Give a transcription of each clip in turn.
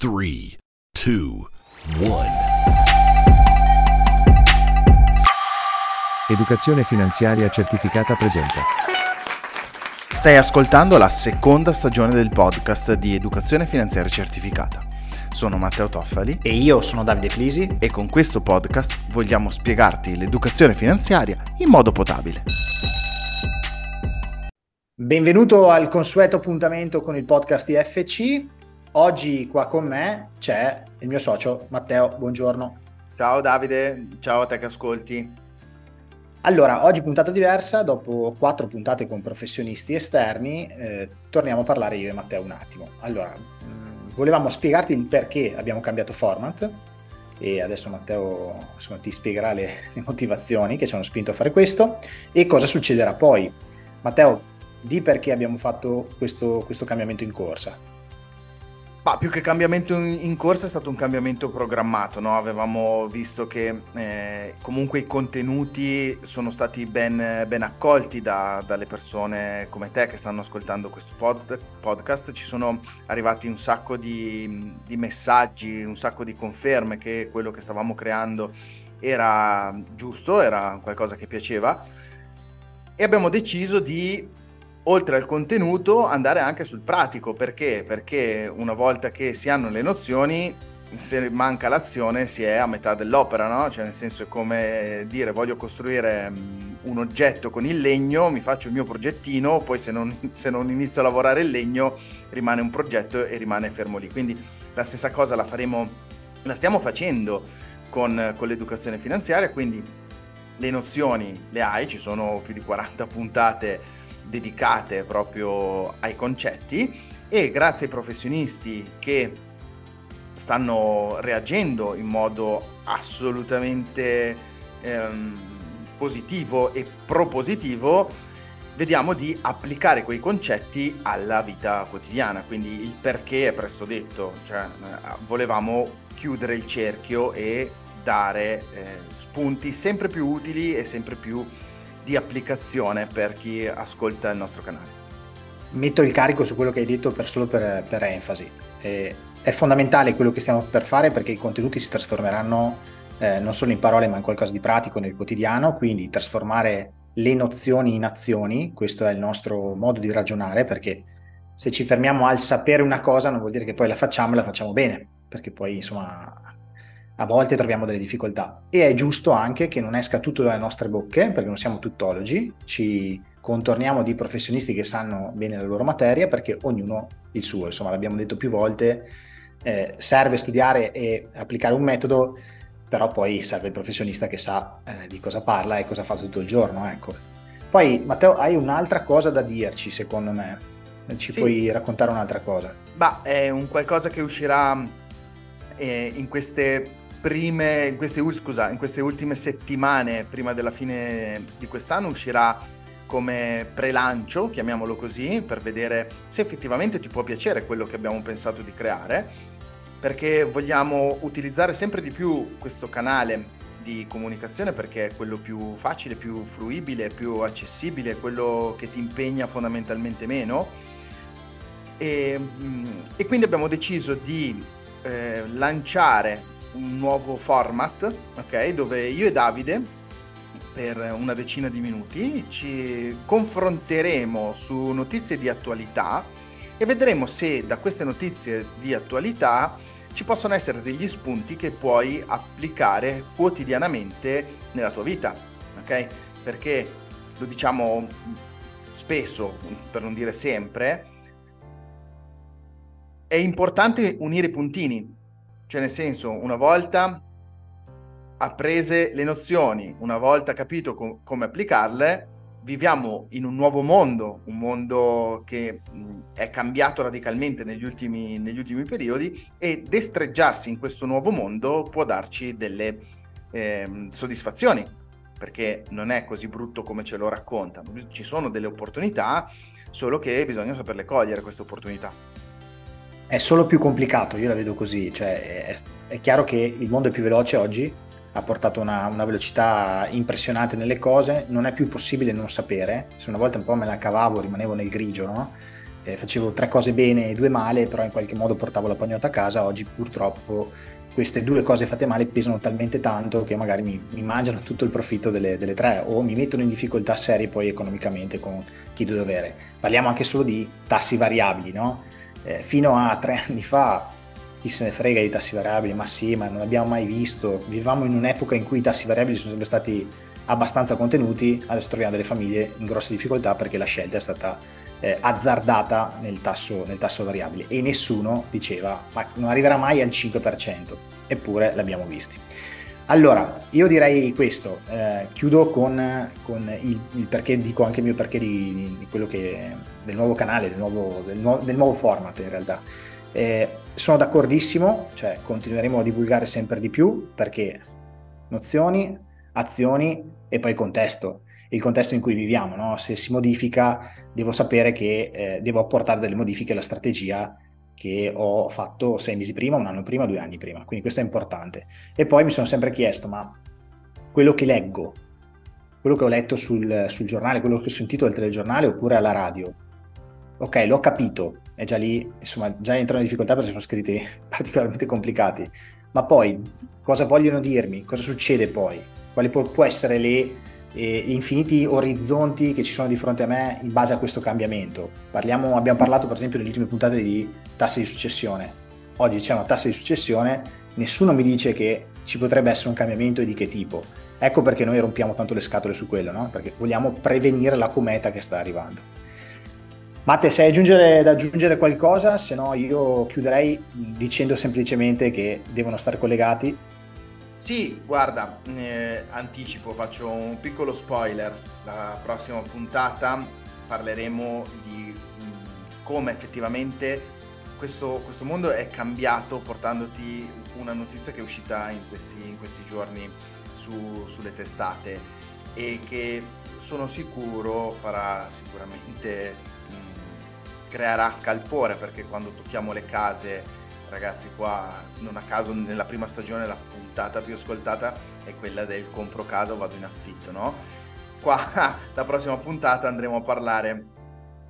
3, 2, 1. Educazione finanziaria certificata presenta. Stai ascoltando la seconda stagione del podcast di Educazione Finanziaria Certificata. Sono Matteo Toffali E io sono Davide Flisi. e con questo podcast vogliamo spiegarti l'educazione finanziaria in modo potabile. Benvenuto al consueto appuntamento con il podcast IFC. Oggi qua con me c'è il mio socio Matteo, buongiorno. Ciao Davide, ciao a te che ascolti. Allora, oggi puntata diversa, dopo quattro puntate con professionisti esterni, eh, torniamo a parlare io e Matteo un attimo. Allora, mh, volevamo spiegarti il perché abbiamo cambiato format e adesso Matteo insomma, ti spiegherà le, le motivazioni che ci hanno spinto a fare questo e cosa succederà poi. Matteo, di perché abbiamo fatto questo, questo cambiamento in corsa. Ma più che cambiamento in corsa è stato un cambiamento programmato, no? Avevamo visto che eh, comunque i contenuti sono stati ben, ben accolti da- dalle persone come te che stanno ascoltando questo pod- podcast. Ci sono arrivati un sacco di, di messaggi, un sacco di conferme che quello che stavamo creando era giusto, era qualcosa che piaceva. E abbiamo deciso di oltre al contenuto, andare anche sul pratico. Perché? Perché una volta che si hanno le nozioni, se manca l'azione, si è a metà dell'opera, no? Cioè, nel senso, è come dire voglio costruire mm, un oggetto con il legno, mi faccio il mio progettino, poi se non, se non inizio a lavorare il legno, rimane un progetto e rimane fermo lì. Quindi la stessa cosa la faremo, la stiamo facendo con, con l'educazione finanziaria, quindi le nozioni le hai, ci sono più di 40 puntate dedicate proprio ai concetti e grazie ai professionisti che stanno reagendo in modo assolutamente ehm, positivo e propositivo vediamo di applicare quei concetti alla vita quotidiana. Quindi il perché è presto detto cioè eh, volevamo chiudere il cerchio e dare eh, spunti sempre più utili e sempre più di applicazione per chi ascolta il nostro canale. Metto il carico su quello che hai detto per, solo per, per enfasi. Eh, è fondamentale quello che stiamo per fare perché i contenuti si trasformeranno eh, non solo in parole ma in qualcosa di pratico nel quotidiano, quindi trasformare le nozioni in azioni, questo è il nostro modo di ragionare perché se ci fermiamo al sapere una cosa non vuol dire che poi la facciamo e la facciamo bene, perché poi insomma a volte troviamo delle difficoltà e è giusto anche che non esca tutto dalle nostre bocche perché non siamo tuttologi, ci contorniamo di professionisti che sanno bene la loro materia perché ognuno il suo, insomma l'abbiamo detto più volte, eh, serve studiare e applicare un metodo, però poi serve il professionista che sa eh, di cosa parla e cosa fa tutto il giorno, ecco. Poi Matteo hai un'altra cosa da dirci secondo me, ci Sì. puoi raccontare un'altra cosa? Ma è un qualcosa che uscirà eh, in queste prime, in queste, scusa, in queste ultime settimane prima della fine di quest'anno uscirà come prelancio, chiamiamolo così, per vedere se effettivamente ti può piacere quello che abbiamo pensato di creare, perché vogliamo utilizzare sempre di più questo canale di comunicazione perché è quello più facile, più fruibile, più accessibile, quello che ti impegna fondamentalmente meno. E, mm, e quindi abbiamo deciso di eh, lanciare un nuovo format, ok? Dove io e Davide per una decina di minuti ci confronteremo su notizie di attualità e vedremo se da queste notizie di attualità ci possono essere degli spunti che puoi applicare quotidianamente nella tua vita, ok? Perché lo diciamo spesso, per non dire sempre, è importante unire i puntini, cioè nel senso, una volta apprese le nozioni, una volta capito co- come applicarle, viviamo in un nuovo mondo, un mondo che mh, è cambiato radicalmente negli ultimi, negli ultimi periodi e destreggiarsi in questo nuovo mondo può darci delle ehm, soddisfazioni, perché non è così brutto come ce lo raccontano, ci sono delle opportunità, solo che bisogna saperle cogliere queste opportunità. È solo più complicato, io la vedo così, cioè è, è chiaro che il mondo è più veloce oggi, ha portato una, una velocità impressionante nelle cose, non è più possibile non sapere, se una volta un po' me la cavavo, rimanevo nel grigio, no? eh, facevo tre cose bene e due male, però in qualche modo portavo la pagnotta a casa, oggi purtroppo queste due cose fatte male pesano talmente tanto che magari mi, mi mangiano tutto il profitto delle, delle, tre o mi mettono in difficoltà serie poi economicamente con chi deve dovere. Parliamo anche solo di tassi variabili, no? Eh, fino a tre anni fa chi se ne frega dei tassi variabili, ma sì, ma non abbiamo mai visto. Vivevamo in un'epoca in cui i tassi variabili sono sempre stati abbastanza contenuti, adesso troviamo delle famiglie in grosse difficoltà perché la scelta è stata eh, azzardata nel tasso, nel tasso variabile e nessuno diceva ma non arriverà mai al 5%, eppure l'abbiamo visti. Allora, io direi questo, eh, chiudo con, con il, il, perché, dico anche il mio perché di, di quello che, del nuovo canale, del nuovo, del, nu- del nuovo format in realtà. Eh, sono d'accordissimo, cioè continueremo a divulgare sempre di più perché nozioni, azioni e poi contesto, il contesto in cui viviamo. No? Se si modifica, devo sapere che eh, devo apportare delle modifiche alla strategia che ho fatto sei mesi prima, un anno prima, due anni prima. Quindi questo è importante. E poi mi sono sempre chiesto, ma quello che leggo, quello che ho letto sul, sul giornale, quello che ho sentito al telegiornale oppure alla radio, ok, l'ho capito, è già lì, insomma, già entro in difficoltà perché sono scritti particolarmente complicati, ma poi cosa vogliono dirmi? Cosa succede poi? Quali può, può essere le eh, infiniti orizzonti che ci sono di fronte a me in base a questo cambiamento? Parliamo, abbiamo parlato per esempio nelle ultime puntate di tasse di successione. Oggi diciamo tasse di successione, nessuno mi dice che ci potrebbe essere un cambiamento e di che tipo. Ecco perché noi rompiamo tanto le scatole su quello, no? Perché vogliamo prevenire la cometa che sta arrivando. Matte, se hai aggiungere, da aggiungere qualcosa, se no io chiuderei dicendo semplicemente che devono stare collegati. Sì, guarda, eh, anticipo, faccio un piccolo spoiler. La prossima puntata parleremo di mh, mm, come effettivamente questo, questo, mondo è cambiato portandoti una notizia che è uscita in questi, in questi giorni su, sulle testate e che sono sicuro farà sicuramente creerà scalpore perché quando tocchiamo le case, ragazzi qua non a caso nella prima stagione la puntata più ascoltata è quella del compro casa vado in affitto, no? Qua la prossima puntata andremo a parlare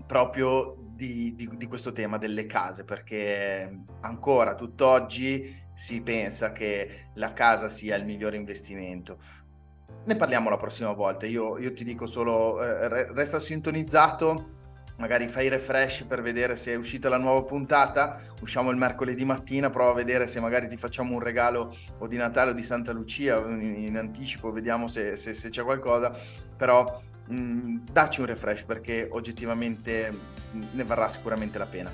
proprio di, di, di questo tema delle case perché ancora tutt'oggi si pensa che la casa sia il migliore investimento. Ne parliamo la prossima volta, io, io ti dico solo eh, resta sintonizzato magari fai refresh per vedere se è uscita la nuova puntata, usciamo il mercoledì mattina, prova a vedere se magari ti facciamo un regalo o di Natale o di Santa Lucia in, anticipo, vediamo se, se, se, c'è qualcosa, però mh, mm, dacci un refresh perché oggettivamente mh, ne varrà sicuramente la pena.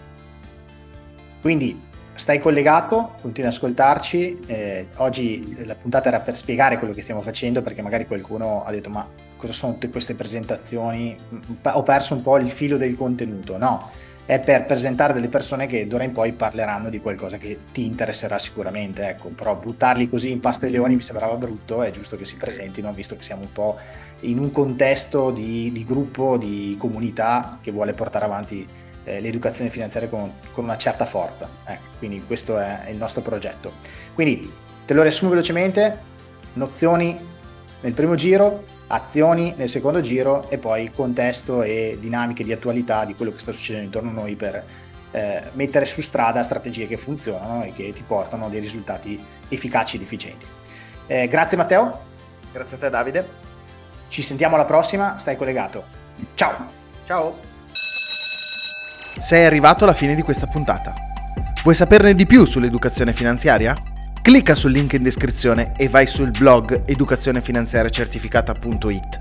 Quindi stai collegato, continui ad ascoltarci, eh, oggi la puntata era per spiegare quello che stiamo facendo perché magari qualcuno ha detto ma cosa sono tutte queste presentazioni, ho perso un po' il filo del contenuto, no, è per presentare delle persone che d'ora in poi parleranno di qualcosa che ti interesserà sicuramente, ecco, però buttarli così in pasta ai leoni mi sembrava brutto, è giusto che si presentino, visto che siamo un po' in un contesto di, di gruppo, di comunità che vuole portare avanti eh, l'educazione finanziaria con, con, una certa forza, ecco, quindi questo è il nostro progetto. Quindi te lo riassumo velocemente, nozioni nel primo giro, azioni nel secondo giro e poi contesto e dinamiche di attualità di quello che sta succedendo intorno a noi per eh, mettere su strada strategie che funzionano e che ti portano a dei risultati efficaci ed efficienti. Eh, grazie Matteo. Grazie a te Davide. Ci sentiamo alla prossima, stai collegato. Ciao. Ciao. Sei arrivato alla fine di questa puntata. Vuoi saperne di più sull'educazione finanziaria? Clicca sul link in descrizione e vai sul blog educazionefinanziariacertificata.it